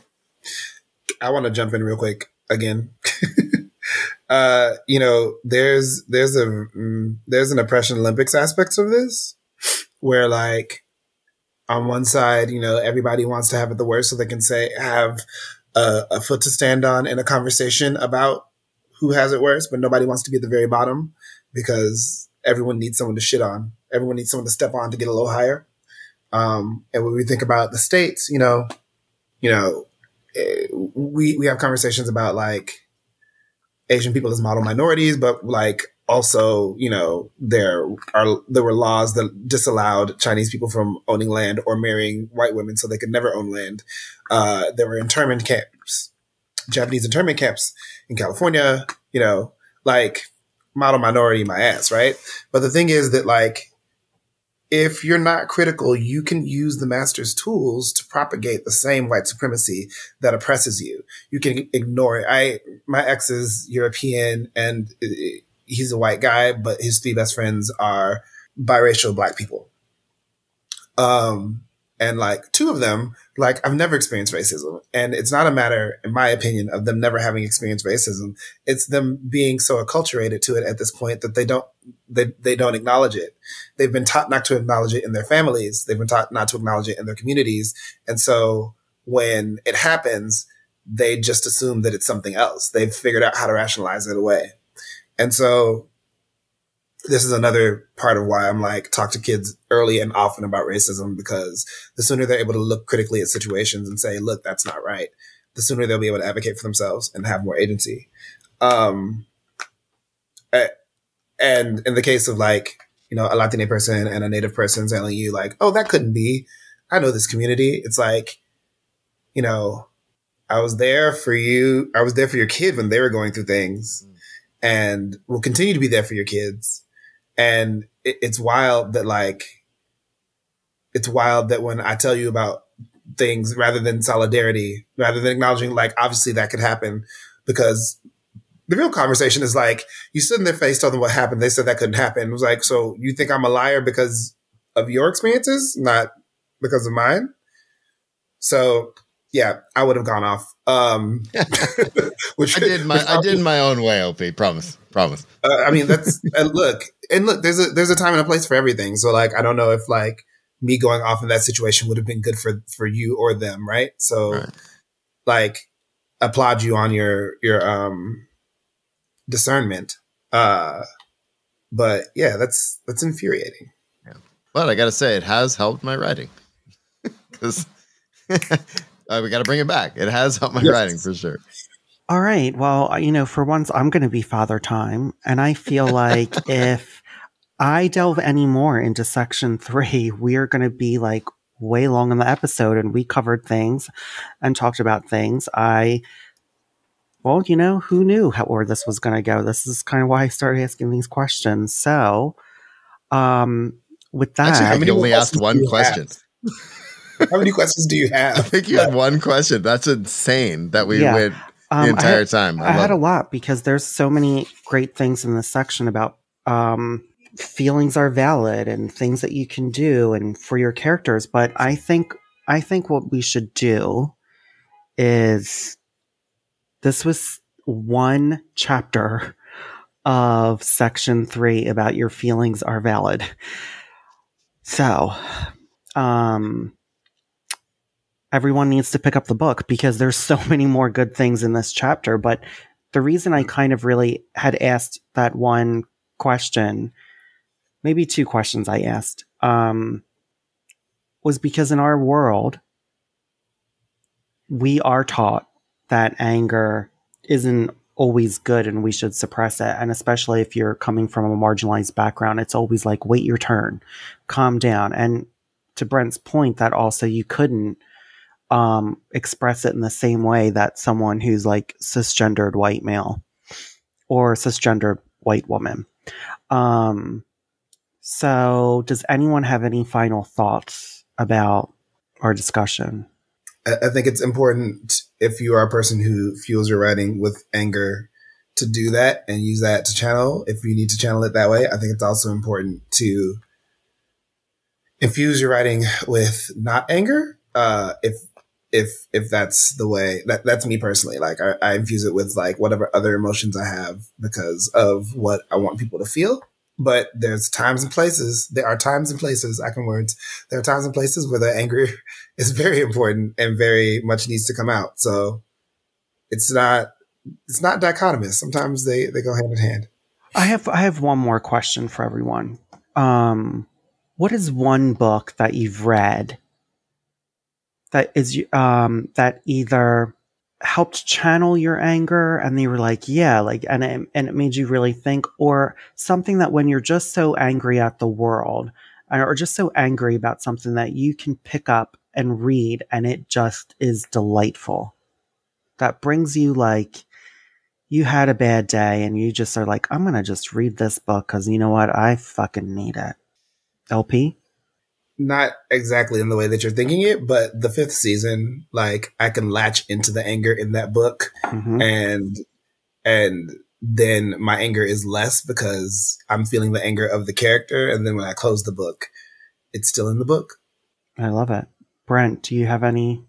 I want to jump in real quick again. uh, you know, there's there's a mm, there's an oppression Olympics aspect of this, where like on one side, you know, everybody wants to have it the worst, so they can say have a, a foot to stand on in a conversation about who has it worse, but nobody wants to be at the very bottom because everyone needs someone to shit on. Everyone needs someone to step on to get a little higher. Um, and when we think about the states, you know, you know, eh, we we have conversations about like Asian people as model minorities, but like also, you know, there are there were laws that disallowed Chinese people from owning land or marrying white women, so they could never own land. Uh, there were internment camps, Japanese internment camps in California. You know, like model minority, my ass, right? But the thing is that like if you're not critical, you can use the master's tools to propagate the same white supremacy that oppresses you. You can ignore it. I, my ex is European and uh, he's a white guy, but his three best friends are biracial black people. Um, and like two of them, like I've never experienced racism. And it's not a matter, in my opinion, of them never having experienced racism. It's them being so acculturated to it at this point that they don't, they, they don't acknowledge it. They've been taught not to acknowledge it in their families. They've been taught not to acknowledge it in their communities. And so when it happens, they just assume that it's something else. They've figured out how to rationalize it away. And so this is another part of why I'm like talk to kids early and often about racism because the sooner they're able to look critically at situations and say, look, that's not right, the sooner they'll be able to advocate for themselves and have more agency. Um, and in the case of like, you know, a Latina person and a native person telling you like, oh, that couldn't be. I know this community. It's like, you know, I was there for you. I was there for your kid when they were going through things and will continue to be there for your kids. And it, it's wild that like, it's wild that when I tell you about things rather than solidarity, rather than acknowledging like, obviously that could happen because the real conversation is like, you stood in their face, told them what happened. They said that couldn't happen. It was like, so you think I'm a liar because of your experiences, not because of mine? So yeah, I would have gone off. Um, which I did my I did my own way, OP. Promise, promise. uh, I mean, that's uh, look and look. There's a there's a time and a place for everything. So like, I don't know if like me going off in that situation would have been good for for you or them, right? So, Right. like, applaud you on your your um discernment. Uh, but yeah, that's that's infuriating. Yeah. But I got to say, it has helped my writing because uh, we got to bring it back. It has helped my Yes. writing for sure. All right. Well, you know, for once, I'm going to be father time. And I feel like if I delve any more into section three, we're going to be like way long in the episode and we covered things and talked about things. I, well, you know, who knew how where this was going to go? This is kind of why I started asking these questions. So, um, with that, Actually, How I many only asked one question. How many questions do you have? I think you had one question. That's insane that we Yeah. went Um, the I entire had- time. I, I, had love a lot because there's so many great things in this section about um, feelings are valid and things that you can do and for your characters. But I think I think what we should do is this was one chapter of section three about your feelings are valid. So, um, everyone needs to pick up the book because there's so many more good things in this chapter. But the reason I kind of really had asked that one question, maybe two questions I asked, um, was because in our world, we are taught that anger isn't always good and we should suppress it. And especially if you're coming from a marginalized background, it's always like, wait your turn, calm down. And to Brent's point, that also you couldn't um, express it in the same way that someone who's like cisgendered white male or cisgendered white woman. Um, so, does anyone have any final thoughts about our discussion? I think it's important if you are a person who fuels your writing with anger to do that and use that to channel. If you need to channel it that way, I think it's also important to infuse your writing with not anger. Uh, if if if that's the way that that's me personally, like I, I infuse it with like whatever other emotions I have because of what I want people to feel. But there's times and places. There are times and places. I can words. There are times and places where the anger is very important and very much needs to come out. So it's not it's not dichotomous. Sometimes they they go hand in hand. I have I have one more question for everyone. Um, what is one book that you've read that is um that either helped channel your anger and they were like yeah like and it, and it made you really think or something that when you're just so angry at the world uh, or just so angry about something that you can pick up and read and it just is delightful that brings you like you had a bad day and you just are like, I'm gonna just read this book because you know what? I fucking need it. LP? Not exactly in the way that you're thinking it, but the fifth season, like I can latch into the anger in that book hmm and and then my anger is less because I'm feeling the anger of the character. And then when I close the book, it's still in the book. I love it. Brent, do you have any?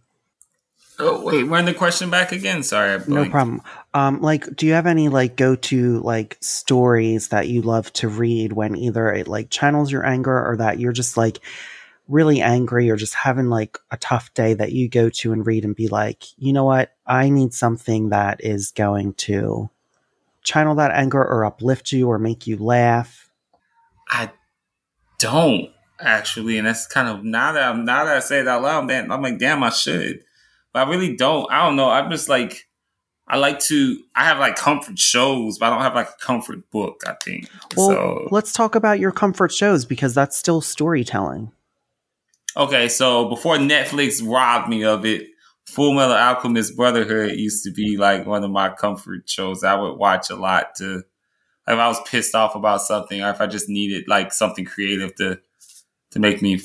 Oh wait, run the question back again. Sorry, No problem. Um, like, do you have any like go to like stories that you love to read when either it like channels your anger or that you're just like really angry or just having like a tough day that you go to and read and be like, you know what? I need something that is going to channel that anger or uplift you or make you laugh. I don't actually, and that's kind of now that I'm now that I say it out loud, man, I'm like, damn, I should, but I really don't. I don't know. I'm just like, I like to. I have like comfort shows, but I don't have like a comfort book. I think Well, so. let's talk about your comfort shows because that's still storytelling. Okay, so before Netflix robbed me of it, Full Metal Alchemist Brotherhood used to be like one of my comfort shows. I would watch a lot to, if I was pissed off about something, or if I just needed like something creative to to make me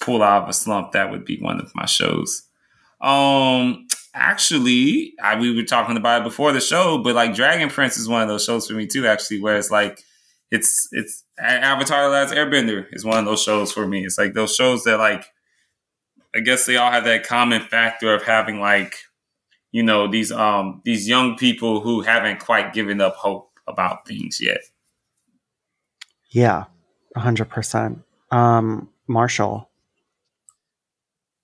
pull out of a slump. That would be one of my shows. Um, actually, I, we were talking about it before the show, but like Dragon Prince is one of those shows for me too. Actually, where it's like it's it's Avatar: The Last Airbender is one of those shows for me. It's like those shows that like I guess they all have that common factor of having like you know these um these young people who haven't quite given up hope about things yet. Yeah, hundred percent. Um, Marshall.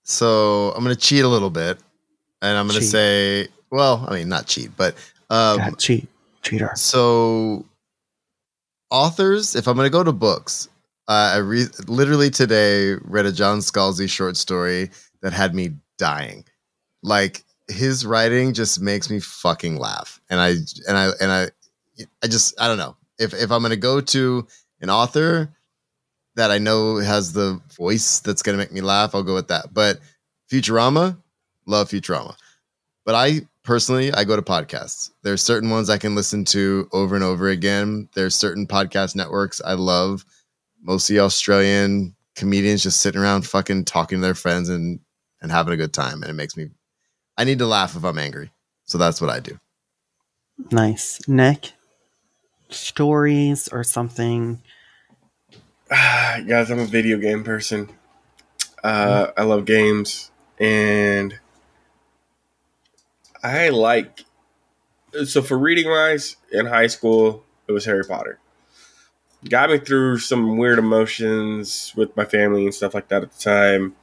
So I'm gonna cheat a little bit, and I'm gonna Cheat. say, well, I mean, not cheat, but um, cheat, cheater. so authors. If I'm gonna go to books, uh, I re- literally today read a John Scalzi short story that had me dying. Like his writing just makes me fucking laugh, and I and I and I, I just I don't know if if I'm gonna go to an author that I know has the voice that's gonna make me laugh, I'll go with that. But Futurama, love Futurama. But I personally, I go to podcasts. There's certain ones I can listen to over and over again. There's certain podcast networks I love, mostly Australian, comedians just sitting around fucking talking to their friends and and having a good time, and it makes me. I need to laugh if I'm angry, so that's what I do. Nice, Nick. Stories or something. Guys, I'm a video game person. Uh, I love games, and I like. So for reading wise, in high school, it was Harry Potter. Got me through some weird emotions with my family and stuff like that at the time.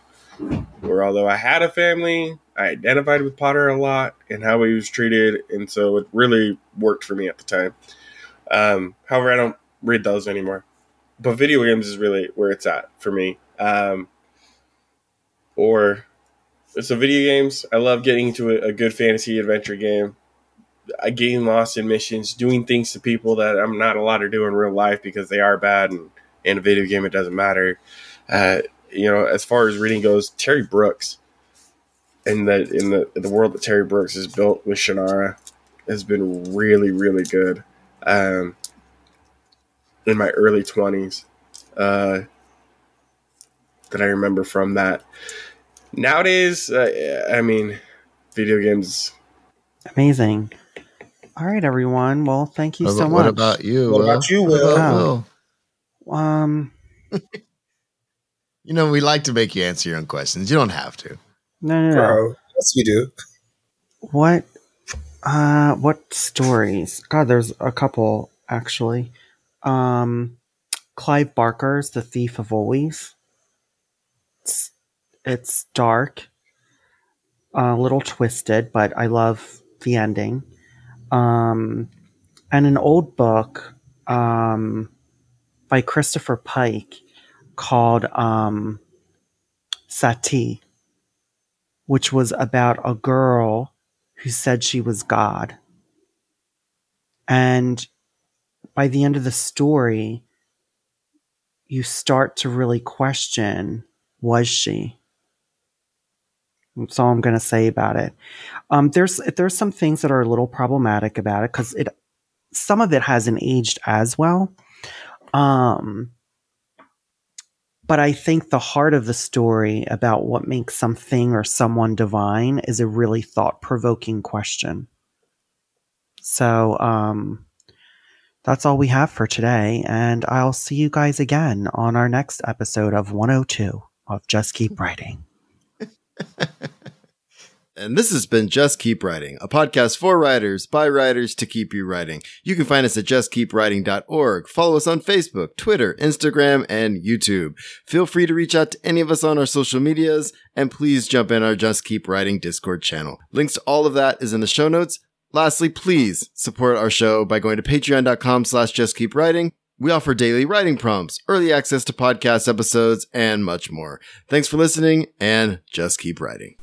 Where although I had a family, I identified with Potter a lot and how he was treated, and so it really worked for me at the time. Um, however, I don't read those anymore. But video games is really where it's at for me. Um, or so video games. I love getting into a, a good fantasy adventure game. I getting lost in missions, doing things to people that I'm not allowed to do in real life because they are bad, and in a video game it doesn't matter. Uh, you know, as far as reading goes, Terry Brooks in the in the the world that Terry Brooks has built with Shannara has been really really good. Um, in my early twenties, uh, that I remember from that. Nowadays, uh, I mean, video games. Amazing. All right, everyone. Well, thank you What so much. What about you? What Will? about you, What Will? about Oh. Will? Um, You know, we like to make you answer your own questions. You don't have to. no, no, no. Bro, yes, you do. What? Uh, what stories? God, there's a couple actually. Um, Clive Barker's The Thief of Always. It's, it's dark, a little twisted, but I love the ending. Um, and an old book, um, by Christopher Pike called, um, Sati, which was about a girl who said she was God. And by the end of the story, you start to really question was she? That's all I'm going to say about it. Um, there's there's some things that are a little problematic about it because it some of it hasn't aged as well. Um, but I think the heart of the story about what makes something or someone divine is a really thought provoking question. So, um, that's all we have for today. And I'll see you guys again on our next episode of 102 of Just Keep Writing. And this has been Just Keep Writing, a podcast for writers by writers to keep you writing. You can find us at justkeepwriting.org. Follow us on Facebook, Twitter, Instagram, and YouTube. Feel free to reach out to any of us on our social medias, and please jump in our Just Keep Writing Discord channel. Links to all of that is in the show notes. Lastly, please support our show by going to patreon.com slash justkeepwriting. We offer daily writing prompts, early access to podcast episodes, and much more. Thanks for listening, and just keep writing.